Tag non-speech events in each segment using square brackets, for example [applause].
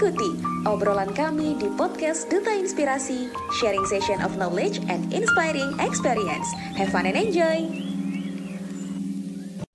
Ikuti obrolan kami di podcast Duta Inspirasi, sharing session of knowledge and inspiring experience. Have fun and enjoy!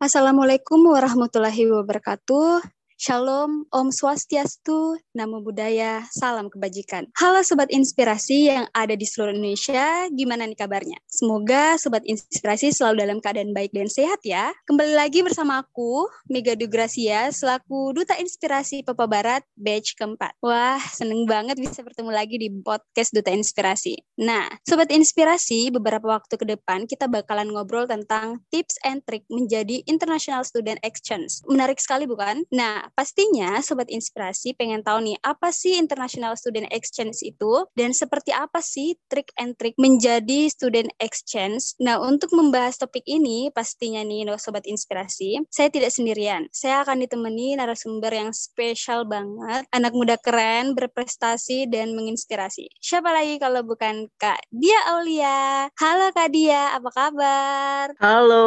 Assalamualaikum warahmatullahi wabarakatuh. Shalom, Om Swastiastu, Namo Buddhaya, Salam Kebajikan. Halo Sobat Inspirasi yang ada di seluruh Indonesia, gimana nih kabarnya? Semoga Sobat Inspirasi selalu dalam keadaan baik dan sehat ya. Kembali lagi bersama aku, Mega Dugrasia, selaku Duta Inspirasi Papa Barat, batch keempat. Wah, seneng banget bisa bertemu lagi di podcast Duta Inspirasi. Nah, Sobat Inspirasi, beberapa waktu ke depan kita bakalan ngobrol tentang tips and trick menjadi International Student Exchange. Menarik sekali bukan? Nah, pastinya Sobat Inspirasi pengen tahu nih, apa sih International Student Exchange itu? Dan seperti apa sih trik and trick menjadi student exchange? Nah, untuk membahas topik ini, pastinya nih Sobat Inspirasi, saya tidak sendirian. Saya akan ditemani narasumber yang spesial banget, anak muda keren, berprestasi, dan menginspirasi. Siapa lagi kalau bukan Kak Dia Aulia? Halo Kak Dia, apa kabar? Halo,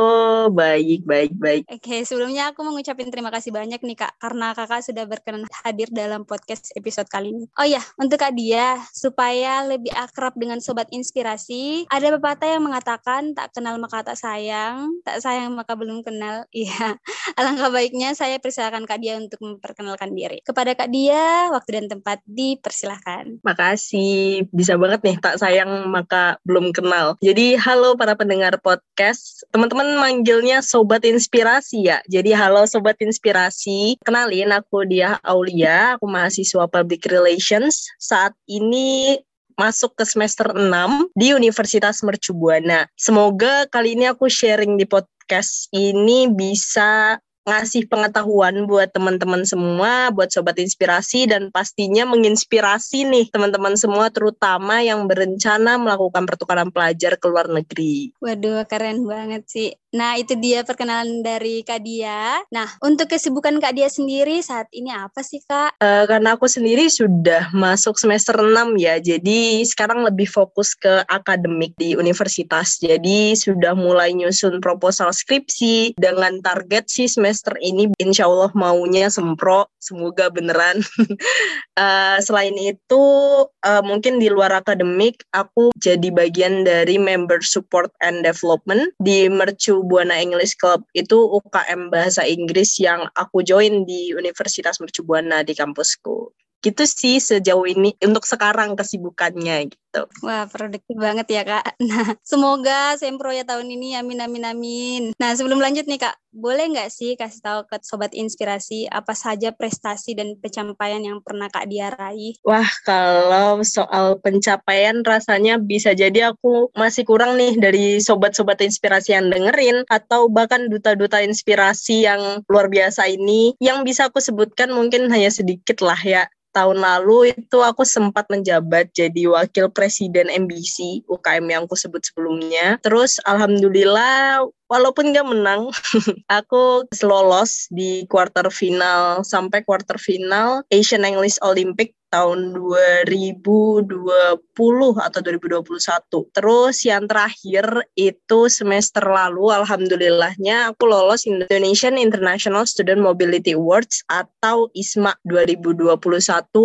baik, baik, baik. Oke, sebelumnya aku mau ngucapin terima kasih banyak nih Kak, karena kakak sudah berkenan hadir dalam podcast episode kali ini. Oh ya, untuk Kak Dia, supaya lebih akrab dengan Sobat Inspirasi, ada pepatah yang mengatakan tak kenal maka tak sayang, tak sayang maka belum kenal. [laughs] Iya, alangkah baiknya saya persilakan Kak Dia untuk memperkenalkan diri. Kepada Kak Dia, waktu dan tempat dipersilahkan. Makasih, bisa banget nih tak sayang maka belum kenal. Jadi halo para pendengar podcast, teman-teman manggilnya Sobat Inspirasi ya. Jadi halo Sobat Inspirasi, kenal kenalin aku dia Aulia, aku mahasiswa Public Relations. Saat ini masuk ke semester 6 di Universitas Mercu Buana. Semoga kali ini aku sharing di podcast ini bisa ngasih pengetahuan buat teman-teman semua, buat sobat inspirasi dan pastinya menginspirasi nih teman-teman semua terutama yang berencana melakukan pertukaran pelajar ke luar negeri. Waduh, keren banget sih. Nah, itu dia perkenalan dari Kak Dia. Nah, untuk kesibukan Kak Dia sendiri saat ini apa sih, Kak? Uh, karena aku sendiri sudah masuk semester 6 ya, jadi sekarang lebih fokus ke akademik di universitas. Jadi sudah mulai nyusun proposal skripsi dengan target sih semester ini insya Allah maunya sempro, semoga beneran. uh, [laughs] selain itu, uh, mungkin di luar akademik, aku jadi bagian dari member support and development di Mercu Buana English Club itu UKM bahasa Inggris yang aku join di Universitas Mercu Buana di kampusku. Gitu sih sejauh ini untuk sekarang kesibukannya gitu. Wah produktif banget ya kak. [laughs] Nah semoga sempro ya tahun ini amin amin amin. Nah sebelum lanjut nih kak, boleh nggak sih kasih tahu ke sobat inspirasi apa saja prestasi dan pencapaian yang pernah kak dia raih? Wah kalau soal pencapaian rasanya bisa jadi aku masih kurang nih dari sobat-sobat inspirasi yang dengerin atau bahkan duta-duta inspirasi yang luar biasa ini yang bisa aku sebutkan mungkin hanya sedikit lah ya tahun lalu itu aku sempat menjabat jadi wakil presiden MBC UKM yang aku sebut sebelumnya. Terus alhamdulillah walaupun gak menang, [laughs] aku lolos di quarter final sampai quarter final Asian English Olympic tahun 2020 atau 2021. Terus yang terakhir itu semester lalu alhamdulillahnya aku lolos Indonesian International Student Mobility Awards atau ISMA 2021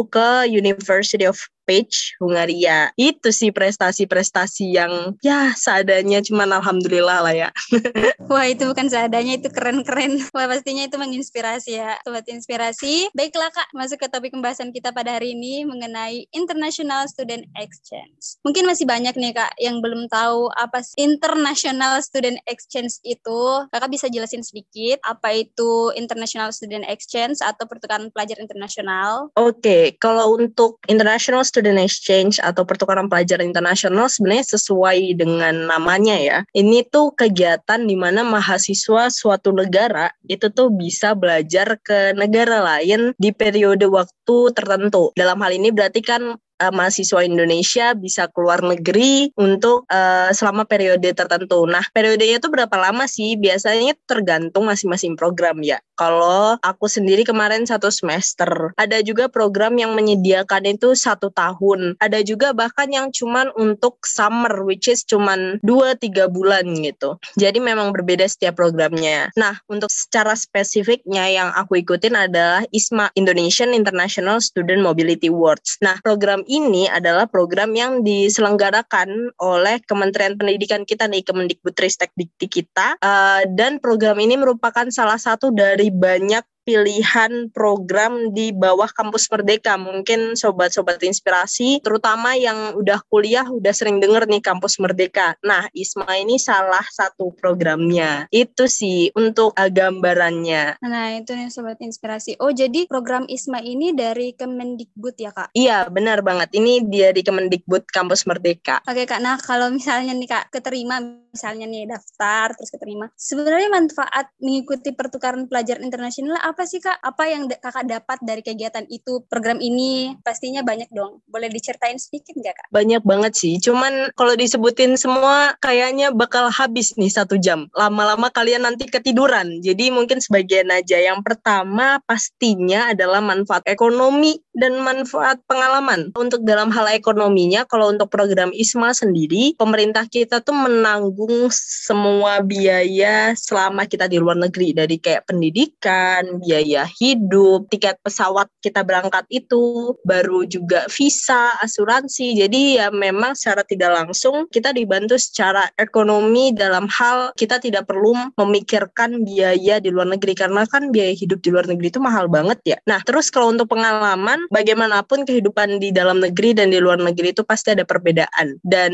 ke University of page Hungaria. Itu sih prestasi-prestasi yang ya seadanya cuman alhamdulillah lah ya. [laughs] Wah itu bukan seadanya itu keren-keren. Wah pastinya itu menginspirasi ya. Sobat inspirasi. Baiklah Kak, masuk ke topik pembahasan kita pada hari ini mengenai International Student Exchange. Mungkin masih banyak nih Kak yang belum tahu apa sih International Student Exchange itu. Kakak bisa jelasin sedikit apa itu International Student Exchange atau pertukaran pelajar internasional? Oke, okay. kalau untuk International student exchange atau pertukaran pelajar internasional sebenarnya sesuai dengan namanya ya. Ini tuh kegiatan di mana mahasiswa suatu negara itu tuh bisa belajar ke negara lain di periode waktu tertentu. Dalam hal ini berarti kan uh, mahasiswa Indonesia bisa keluar negeri untuk uh, selama periode tertentu. Nah, periodenya itu berapa lama sih? Biasanya tergantung masing-masing program ya. Kalau aku sendiri kemarin satu semester, ada juga program yang menyediakan itu satu tahun. Ada juga bahkan yang cuman untuk summer, which is cuman 2-3 bulan gitu. Jadi memang berbeda setiap programnya. Nah, untuk secara spesifiknya yang aku ikutin adalah ISMA, Indonesian International Student Mobility Awards. Nah, program ini adalah program yang diselenggarakan oleh Kementerian Pendidikan kita nih, Kemendikbudristek Dikti kita. Uh, dan program ini merupakan salah satu dari banyak pilihan program di bawah kampus Merdeka. Mungkin sobat-sobat inspirasi, terutama yang udah kuliah, udah sering denger nih kampus Merdeka. Nah, ISMA ini salah satu programnya. Itu sih untuk uh, gambarannya. Nah, itu nih sobat inspirasi. Oh, jadi program ISMA ini dari Kemendikbud ya, Kak? Iya, benar banget. Ini dia di Kemendikbud Kampus Merdeka. Oke, Kak. Nah, kalau misalnya nih, Kak, keterima, misalnya nih daftar, terus keterima. Sebenarnya manfaat mengikuti pertukaran pelajar internasional apa sih kak? Apa yang kakak dapat dari kegiatan itu? Program ini pastinya banyak dong. Boleh diceritain sedikit nggak kak? Banyak banget sih. Cuman kalau disebutin semua kayaknya bakal habis nih satu jam. Lama-lama kalian nanti ketiduran. Jadi mungkin sebagian aja. Yang pertama pastinya adalah manfaat ekonomi dan manfaat pengalaman. Untuk dalam hal ekonominya, kalau untuk program ISMA sendiri, pemerintah kita tuh menanggung semua biaya selama kita di luar negeri. Dari kayak pendidikan, biaya hidup, tiket pesawat kita berangkat itu, baru juga visa, asuransi. Jadi ya memang secara tidak langsung kita dibantu secara ekonomi dalam hal kita tidak perlu memikirkan biaya di luar negeri karena kan biaya hidup di luar negeri itu mahal banget ya. Nah, terus kalau untuk pengalaman bagaimanapun kehidupan di dalam negeri dan di luar negeri itu pasti ada perbedaan. Dan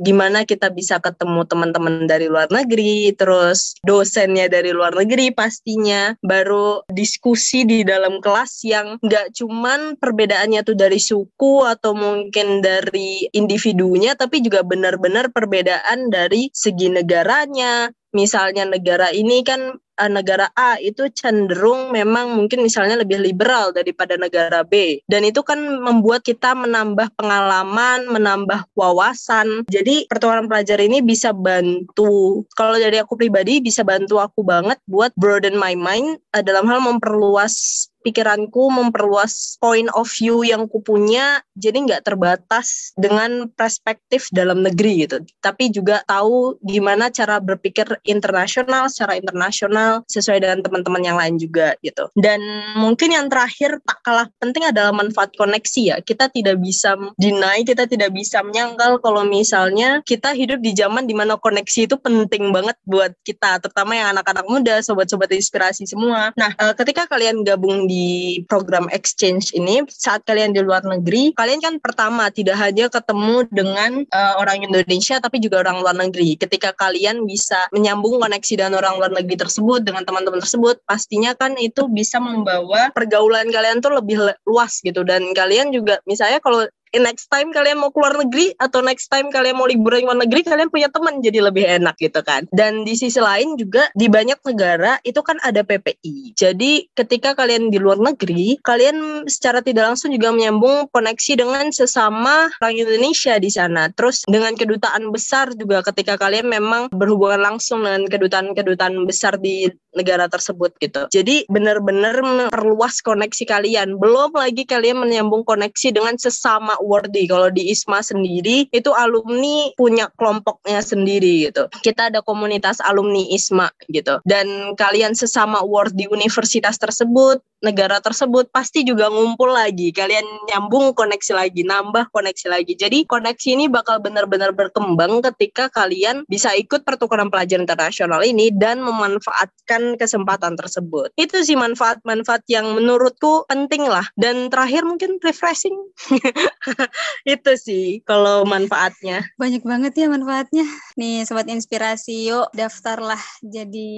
gimana kita bisa ketemu teman-teman dari luar negeri, terus dosennya dari luar negeri pastinya, baru diskusi di dalam kelas yang nggak cuman perbedaannya tuh dari suku atau mungkin dari individunya tapi juga benar-benar perbedaan dari segi negaranya. Misalnya negara ini kan uh, negara A itu cenderung memang mungkin misalnya lebih liberal daripada negara B dan itu kan membuat kita menambah pengalaman, menambah wawasan. Jadi pertukaran pelajar ini bisa bantu kalau dari aku pribadi bisa bantu aku banget buat broaden my mind uh, dalam hal memperluas pikiranku memperluas point of view yang kupunya jadi nggak terbatas dengan perspektif dalam negeri gitu. Tapi juga tahu gimana cara berpikir internasional secara internasional sesuai dengan teman-teman yang lain juga gitu. Dan mungkin yang terakhir tak kalah penting adalah manfaat koneksi ya. Kita tidak bisa deny kita tidak bisa menyangkal kalau misalnya kita hidup di zaman di mana koneksi itu penting banget buat kita terutama yang anak-anak muda sobat-sobat inspirasi semua. Nah eh, ketika kalian gabung di program exchange ini saat kalian di luar negeri kalian kan pertama tidak hanya ketemu dengan uh, orang Indonesia tapi juga orang luar negeri. Ketika kalian bisa menyambung koneksi dengan orang luar negeri tersebut dengan teman-teman tersebut pastinya kan itu bisa membawa pergaulan kalian tuh lebih luas gitu. Dan kalian juga misalnya kalau next time kalian mau keluar negeri atau next time kalian mau liburan luar negeri kalian punya teman jadi lebih enak gitu kan dan di sisi lain juga di banyak negara itu kan ada PPI jadi ketika kalian di luar negeri kalian secara tidak langsung juga menyambung koneksi dengan sesama orang Indonesia di sana terus dengan kedutaan besar juga ketika kalian memang berhubungan langsung dengan kedutaan-kedutaan besar di negara tersebut gitu. Jadi benar-benar memperluas koneksi kalian. Belum lagi kalian menyambung koneksi dengan sesama worthy. Kalau di ISMA sendiri itu alumni punya kelompoknya sendiri gitu. Kita ada komunitas alumni ISMA gitu. Dan kalian sesama worthy universitas tersebut negara tersebut pasti juga ngumpul lagi. Kalian nyambung koneksi lagi nambah koneksi lagi. Jadi koneksi ini bakal benar-benar berkembang ketika kalian bisa ikut pertukaran pelajar internasional ini dan memanfaatkan kesempatan tersebut. Itu sih manfaat-manfaat yang menurutku penting lah. Dan terakhir mungkin refreshing. [laughs] Itu sih kalau manfaatnya. Banyak banget ya manfaatnya. Nih sobat inspirasi yuk daftarlah jadi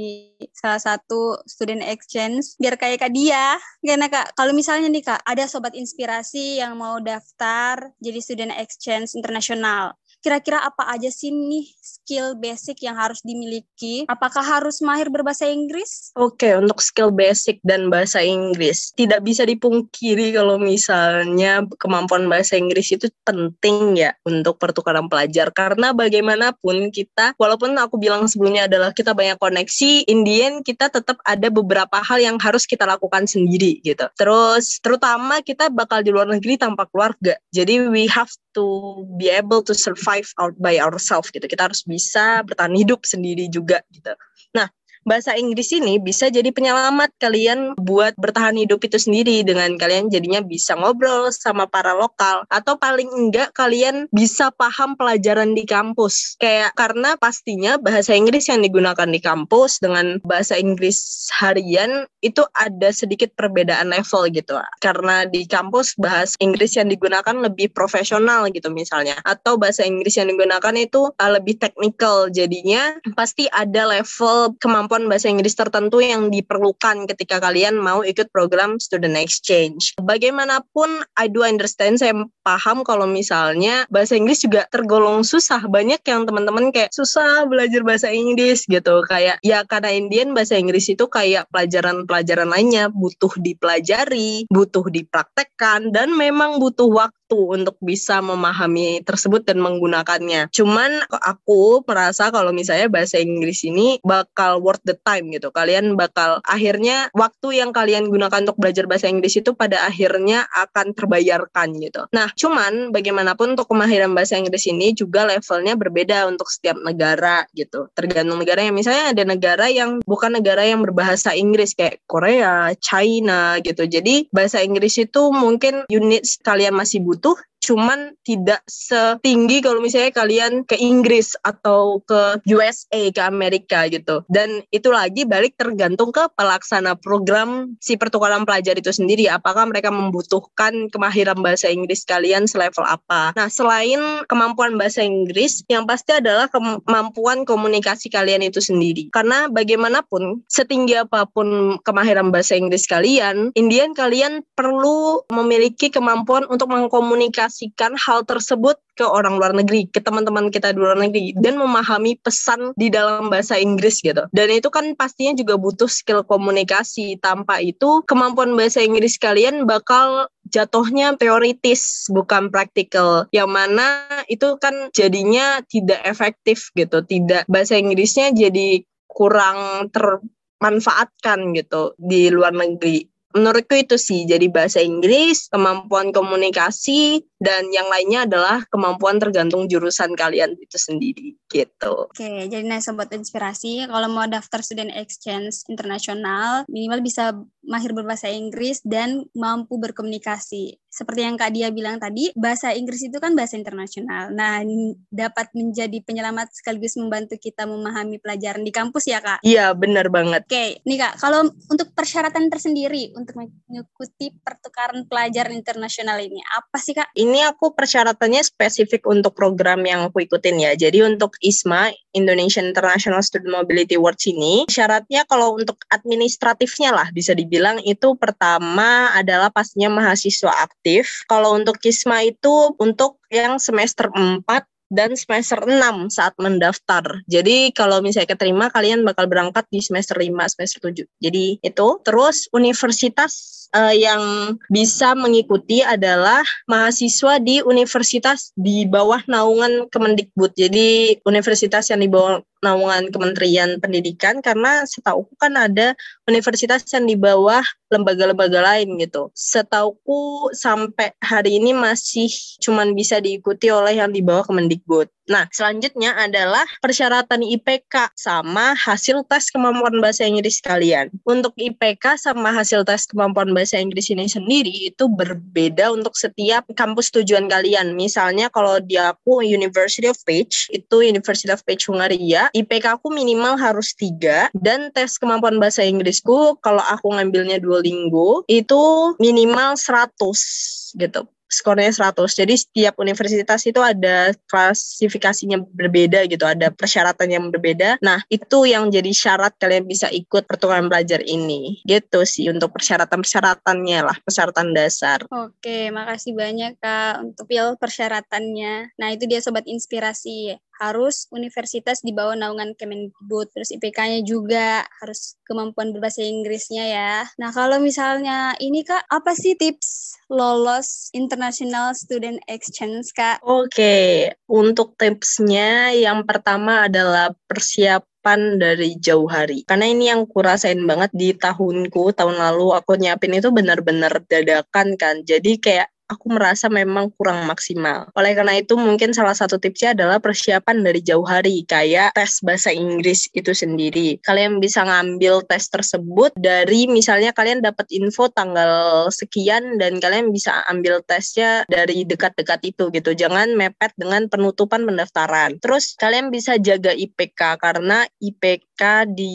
salah satu student exchange. Biar kayak kak dia Gimana Kak, kalau misalnya nih Kak, ada sobat inspirasi yang mau daftar jadi student exchange internasional. Kira-kira apa aja sih nih skill basic yang harus dimiliki? Apakah harus mahir berbahasa Inggris? Oke, untuk skill basic dan bahasa Inggris, tidak bisa dipungkiri kalau misalnya kemampuan bahasa Inggris itu penting ya untuk pertukaran pelajar. Karena bagaimanapun kita, walaupun aku bilang sebelumnya adalah kita banyak koneksi, Indian kita tetap ada beberapa hal yang harus kita lakukan sendiri gitu. Terus, terutama kita bakal di luar negeri tanpa keluarga. Jadi we have to be able to survive out by ourselves gitu. Kita harus bisa bertahan hidup sendiri juga gitu. Nah, bahasa Inggris ini bisa jadi penyelamat kalian buat bertahan hidup itu sendiri dengan kalian jadinya bisa ngobrol sama para lokal. Atau paling enggak kalian bisa paham pelajaran di kampus. Kayak karena pastinya bahasa Inggris yang digunakan di kampus dengan bahasa Inggris harian itu ada sedikit perbedaan level gitu. Karena di kampus bahasa Inggris yang digunakan lebih profesional gitu misalnya. Atau bahasa Inggris yang digunakan itu uh, lebih teknikal. Jadinya pasti ada level kemampuan kemampuan bahasa Inggris tertentu yang diperlukan ketika kalian mau ikut program student exchange. Bagaimanapun, I do understand, saya paham kalau misalnya bahasa Inggris juga tergolong susah. Banyak yang teman-teman kayak susah belajar bahasa Inggris gitu. Kayak ya karena Indian bahasa Inggris itu kayak pelajaran-pelajaran lainnya butuh dipelajari, butuh dipraktekkan, dan memang butuh waktu untuk bisa memahami tersebut dan menggunakannya. Cuman aku merasa kalau misalnya bahasa Inggris ini bakal worth the time gitu. Kalian bakal akhirnya waktu yang kalian gunakan untuk belajar bahasa Inggris itu pada akhirnya akan terbayarkan gitu. Nah, cuman bagaimanapun untuk kemahiran bahasa Inggris ini juga levelnya berbeda untuk setiap negara gitu. Tergantung negara yang misalnya ada negara yang bukan negara yang berbahasa Inggris kayak Korea, China gitu. Jadi bahasa Inggris itu mungkin unit kalian masih butuh cuman tidak setinggi kalau misalnya kalian ke Inggris atau ke USA ke Amerika gitu. Dan itu lagi balik tergantung ke pelaksana program si pertukaran pelajar itu sendiri. Apakah mereka membutuhkan kemahiran bahasa Inggris kalian selevel apa? Nah selain kemampuan bahasa Inggris yang pasti adalah kemampuan komunikasi kalian itu sendiri. Karena bagaimanapun setinggi apa pun kemahiran bahasa Inggris kalian Indian kalian perlu memiliki kemampuan untuk mengkomunikasi mengomunikasikan hal tersebut ke orang luar negeri, ke teman-teman kita di luar negeri dan memahami pesan di dalam bahasa Inggris gitu. Dan itu kan pastinya juga butuh skill komunikasi. Tanpa itu kemampuan bahasa Inggris kalian bakal jatuhnya teoritis bukan praktikal. Yang mana itu kan jadinya tidak efektif gitu. Tidak bahasa Inggrisnya jadi kurang termanfaatkan gitu di luar negeri menurutku itu sih jadi bahasa Inggris kemampuan komunikasi dan yang lainnya adalah kemampuan tergantung jurusan kalian itu sendiri gitu. Oke, jadi nah sobat inspirasi kalau mau daftar student exchange internasional minimal bisa mahir berbahasa Inggris dan mampu berkomunikasi. Seperti yang Kak Dia bilang tadi, bahasa Inggris itu kan bahasa internasional. Nah, dapat menjadi penyelamat sekaligus membantu kita memahami pelajaran di kampus ya, Kak? Iya, benar banget. Oke, nih Kak, kalau untuk persyaratan tersendiri untuk mengikuti pertukaran pelajaran internasional ini, apa sih, Kak? Ini aku persyaratannya spesifik untuk program yang aku ikutin ya. Jadi untuk ISMA, Indonesian International Student Mobility Awards ini, syaratnya kalau untuk administratifnya lah bisa dibilang bilang itu pertama adalah pastinya mahasiswa aktif. Kalau untuk Kisma itu untuk yang semester 4 dan semester 6 saat mendaftar. Jadi kalau misalnya keterima kalian bakal berangkat di semester 5, semester 7. Jadi itu terus universitas uh, yang bisa mengikuti adalah mahasiswa di universitas di bawah naungan Kemendikbud. Jadi universitas yang di bawah naungan Kementerian Pendidikan karena setahu kan ada universitas yang di bawah lembaga-lembaga lain gitu. Setauku sampai hari ini masih cuman bisa diikuti oleh yang di bawah Kemendikbud. Nah, selanjutnya adalah persyaratan IPK sama hasil tes kemampuan bahasa Inggris kalian. Untuk IPK sama hasil tes kemampuan bahasa Inggris ini sendiri itu berbeda untuk setiap kampus tujuan kalian. Misalnya kalau di aku University of Page, itu University of Page Hungaria, IPK aku minimal harus tiga dan tes kemampuan bahasa Inggrisku kalau aku ngambilnya Duolingo itu minimal 100 gitu skornya 100. Jadi setiap universitas itu ada klasifikasinya berbeda gitu, ada persyaratan yang berbeda. Nah, itu yang jadi syarat kalian bisa ikut pertukaran belajar ini. Gitu sih untuk persyaratan-persyaratannya lah, persyaratan dasar. Oke, makasih banyak Kak untuk pil persyaratannya. Nah, itu dia sobat inspirasi harus universitas di bawah naungan Kemendikbud, terus IPK-nya juga harus kemampuan berbahasa Inggrisnya ya. Nah, kalau misalnya ini Kak, apa sih tips lolos International Student Exchange Kak? Oke, untuk tipsnya yang pertama adalah persiapan dari jauh hari. Karena ini yang kurasain banget di tahunku, tahun lalu aku nyiapin itu benar-benar dadakan kan. Jadi kayak aku merasa memang kurang maksimal. Oleh karena itu mungkin salah satu tipsnya adalah persiapan dari jauh hari kayak tes bahasa Inggris itu sendiri. Kalian bisa ngambil tes tersebut dari misalnya kalian dapat info tanggal sekian dan kalian bisa ambil tesnya dari dekat-dekat itu gitu. Jangan mepet dengan penutupan pendaftaran. Terus kalian bisa jaga IPK karena IPK di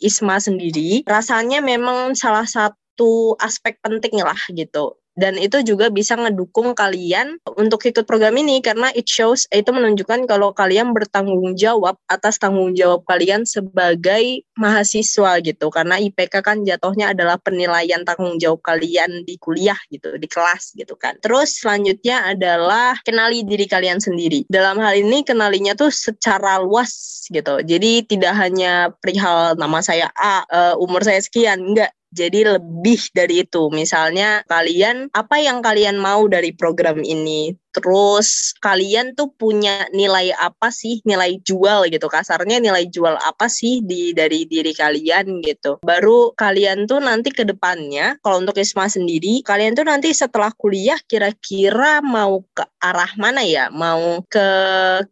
ISMA sendiri rasanya memang salah satu aspek penting lah gitu dan itu juga bisa ngedukung kalian untuk ikut program ini karena it shows itu menunjukkan kalau kalian bertanggung jawab atas tanggung jawab kalian sebagai mahasiswa gitu. Karena IPK kan jatuhnya adalah penilaian tanggung jawab kalian di kuliah gitu di kelas gitu kan. Terus selanjutnya adalah kenali diri kalian sendiri. Dalam hal ini kenalinya tuh secara luas gitu. Jadi tidak hanya perihal nama saya A uh, umur saya sekian enggak jadi lebih dari itu. Misalnya kalian apa yang kalian mau dari program ini? Terus kalian tuh punya nilai apa sih? Nilai jual gitu. Kasarnya nilai jual apa sih di dari diri kalian gitu. Baru kalian tuh nanti ke depannya kalau untuk ISMA sendiri, kalian tuh nanti setelah kuliah kira-kira mau ke arah mana ya? Mau ke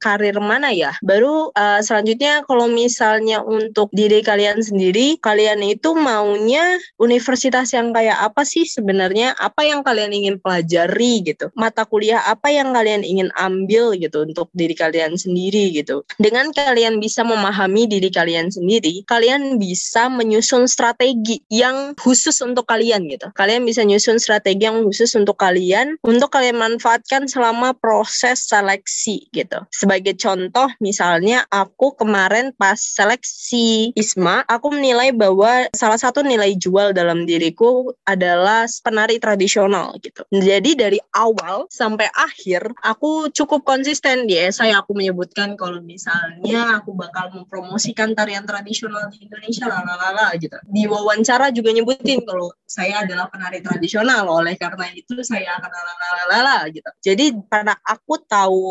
karir mana ya? Baru uh, selanjutnya kalau misalnya untuk diri kalian sendiri, kalian itu maunya universitas yang kayak apa sih sebenarnya? Apa yang kalian ingin pelajari gitu? Mata kuliah apa apa yang kalian ingin ambil gitu untuk diri kalian sendiri gitu. Dengan kalian bisa memahami diri kalian sendiri, kalian bisa menyusun strategi yang khusus untuk kalian gitu. Kalian bisa nyusun strategi yang khusus untuk kalian untuk kalian manfaatkan selama proses seleksi gitu. Sebagai contoh misalnya aku kemarin pas seleksi ISMA, aku menilai bahwa salah satu nilai jual dalam diriku adalah penari tradisional gitu. Jadi dari awal sampai akhir akhir aku cukup konsisten di esai aku menyebutkan kalau misalnya aku bakal mempromosikan tarian tradisional di Indonesia lalala gitu. Di wawancara juga nyebutin kalau saya adalah penari tradisional oleh karena itu saya akan lalala gitu. Jadi karena aku tahu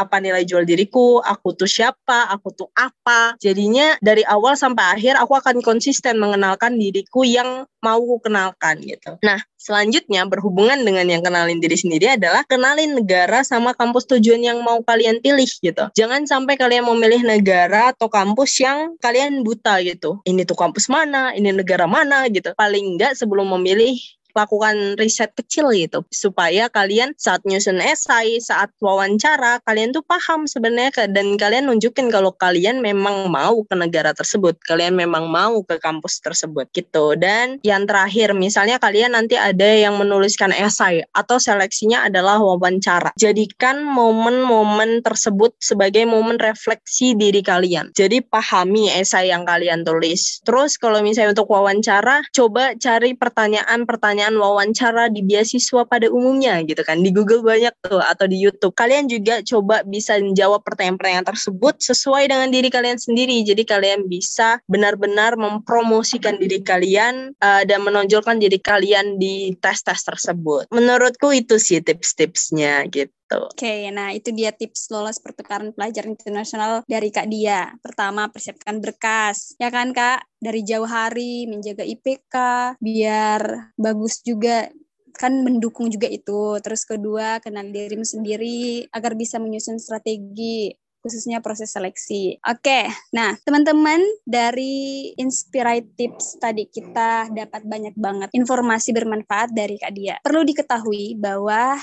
apa nilai jual diriku, aku tuh siapa, aku tuh apa. Jadinya dari awal sampai akhir aku akan konsisten mengenalkan diriku yang mau kenalkan gitu. Nah, selanjutnya berhubungan dengan yang kenalin diri sendiri adalah kenalin negara sama kampus tujuan yang mau kalian pilih gitu. Jangan sampai kalian memilih negara atau kampus yang kalian buta gitu. Ini tuh kampus mana, ini negara mana gitu. Paling enggak sebelum memilih lakukan riset kecil gitu supaya kalian saat nyusun esai, saat wawancara kalian tuh paham sebenarnya dan kalian nunjukin kalau kalian memang mau ke negara tersebut, kalian memang mau ke kampus tersebut gitu. Dan yang terakhir misalnya kalian nanti ada yang menuliskan esai atau seleksinya adalah wawancara. Jadikan momen-momen tersebut sebagai momen refleksi diri kalian. Jadi pahami esai yang kalian tulis. Terus kalau misalnya untuk wawancara, coba cari pertanyaan-pertanyaan pertanyaan wawancara di beasiswa pada umumnya gitu kan. Di Google banyak tuh atau di YouTube. Kalian juga coba bisa menjawab pertanyaan-pertanyaan tersebut sesuai dengan diri kalian sendiri. Jadi kalian bisa benar-benar mempromosikan diri kalian uh, dan menonjolkan diri kalian di tes-tes tersebut. Menurutku itu sih tips-tipsnya gitu gitu. Oke, okay, nah itu dia tips lolos pertukaran pelajar internasional dari Kak Dia. Pertama, persiapkan berkas. Ya kan Kak? Dari jauh hari, menjaga IPK, biar bagus juga kan mendukung juga itu. Terus kedua, kenal dirimu sendiri agar bisa menyusun strategi khususnya proses seleksi. Oke, nah teman-teman dari Inspirate Tips tadi kita dapat banyak banget informasi bermanfaat dari Kak Dia. Perlu diketahui bahwa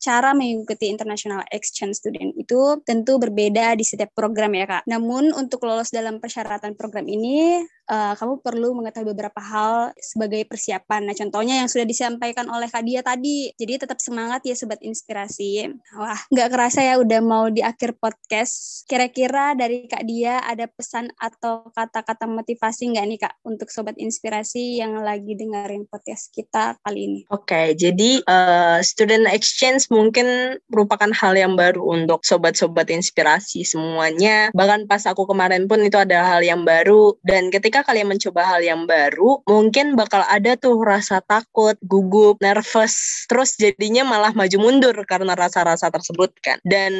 cara mengikuti International Exchange Student itu tentu berbeda di setiap program ya Kak. Namun untuk lolos dalam persyaratan program ini uh, kamu perlu mengetahui beberapa hal sebagai persiapan. Nah, contohnya yang sudah disampaikan oleh Kak Dia tadi. Jadi tetap semangat ya Sobat Inspirasi. Wah, nggak kerasa ya udah mau di akhir podcast. Kira-kira dari Kak Dia ada pesan atau kata-kata motivasi nggak nih Kak untuk Sobat Inspirasi yang lagi dengerin podcast kita kali ini? Oke, okay, jadi uh, student exchange mungkin merupakan hal yang baru untuk sobat-sobat inspirasi semuanya. Bahkan pas aku kemarin pun itu ada hal yang baru dan ketika kalian mencoba hal yang baru, mungkin bakal ada tuh rasa takut, gugup, nervous, terus jadinya malah maju mundur karena rasa-rasa tersebut kan. Dan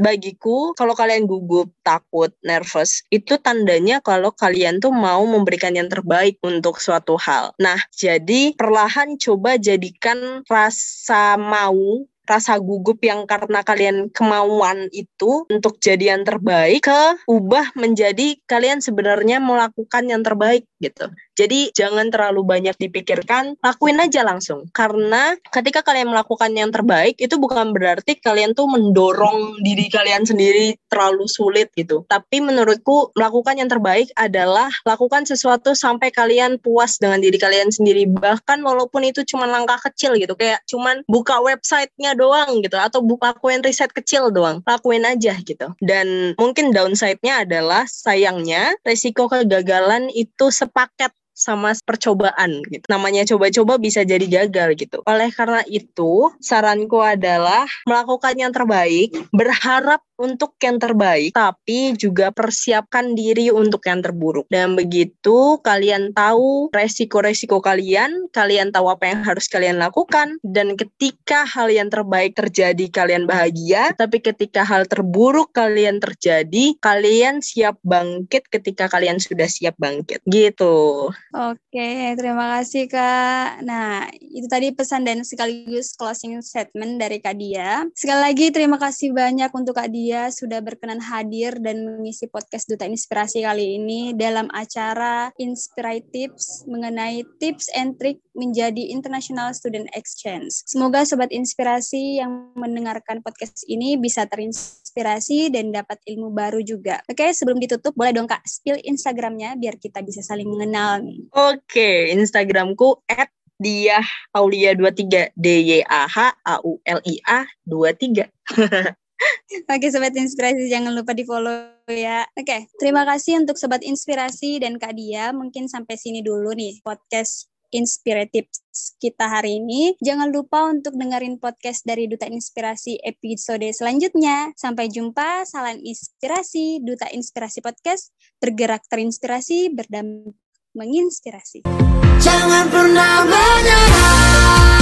bagiku kalau kalian gugup, takut, nervous, itu tandanya kalau kalian tuh mau memberikan yang terbaik untuk suatu hal. Nah, jadi perlahan coba jadikan rasa mau rasa gugup yang karena kalian kemauan itu untuk jadi yang terbaik ke ubah menjadi kalian sebenarnya melakukan yang terbaik gitu. Jadi jangan terlalu banyak dipikirkan, lakuin aja langsung. Karena ketika kalian melakukan yang terbaik itu bukan berarti kalian tuh mendorong diri kalian sendiri terlalu sulit gitu. Tapi menurutku melakukan yang terbaik adalah lakukan sesuatu sampai kalian puas dengan diri kalian sendiri. Bahkan walaupun itu cuma langkah kecil gitu, kayak cuman buka websitenya doang gitu atau buka lakuin riset kecil doang. Lakuin aja gitu. Dan mungkin downside-nya adalah sayangnya resiko kegagalan itu sepaket sama percobaan gitu. Namanya coba-coba bisa jadi gagal gitu. Oleh karena itu, saranku adalah melakukan yang terbaik, berharap untuk yang terbaik, tapi juga persiapkan diri untuk yang terburuk. Dan begitu kalian tahu resiko-resiko kalian, kalian tahu apa yang harus kalian lakukan, dan ketika hal yang terbaik terjadi, kalian bahagia, tapi ketika hal terburuk kalian terjadi, kalian siap bangkit ketika kalian sudah siap bangkit. Gitu. Oke, terima kasih Kak. Nah, itu tadi pesan dan sekaligus closing statement dari Kak Dia. Sekali lagi terima kasih banyak untuk Kak Dia sudah berkenan hadir dan mengisi podcast Duta Inspirasi kali ini dalam acara Tips mengenai tips and trick menjadi International Student Exchange. Semoga Sobat Inspirasi yang mendengarkan podcast ini bisa terinspirasi dan dapat ilmu baru juga. Oke, sebelum ditutup, boleh dong Kak spill Instagramnya biar kita bisa saling mengenal nih. Oke, Instagramku at dia Aulia 23 D Y A H A U L I A 23. [laughs] Oke sobat inspirasi jangan lupa di follow ya. Oke, terima kasih untuk sobat inspirasi dan Kak Dia. Mungkin sampai sini dulu nih podcast inspiratif kita hari ini. Jangan lupa untuk dengerin podcast dari Duta Inspirasi episode selanjutnya. Sampai jumpa, salam inspirasi, Duta Inspirasi Podcast, bergerak terinspirasi, berdampak menginspirasi. Jangan pernah menyerah.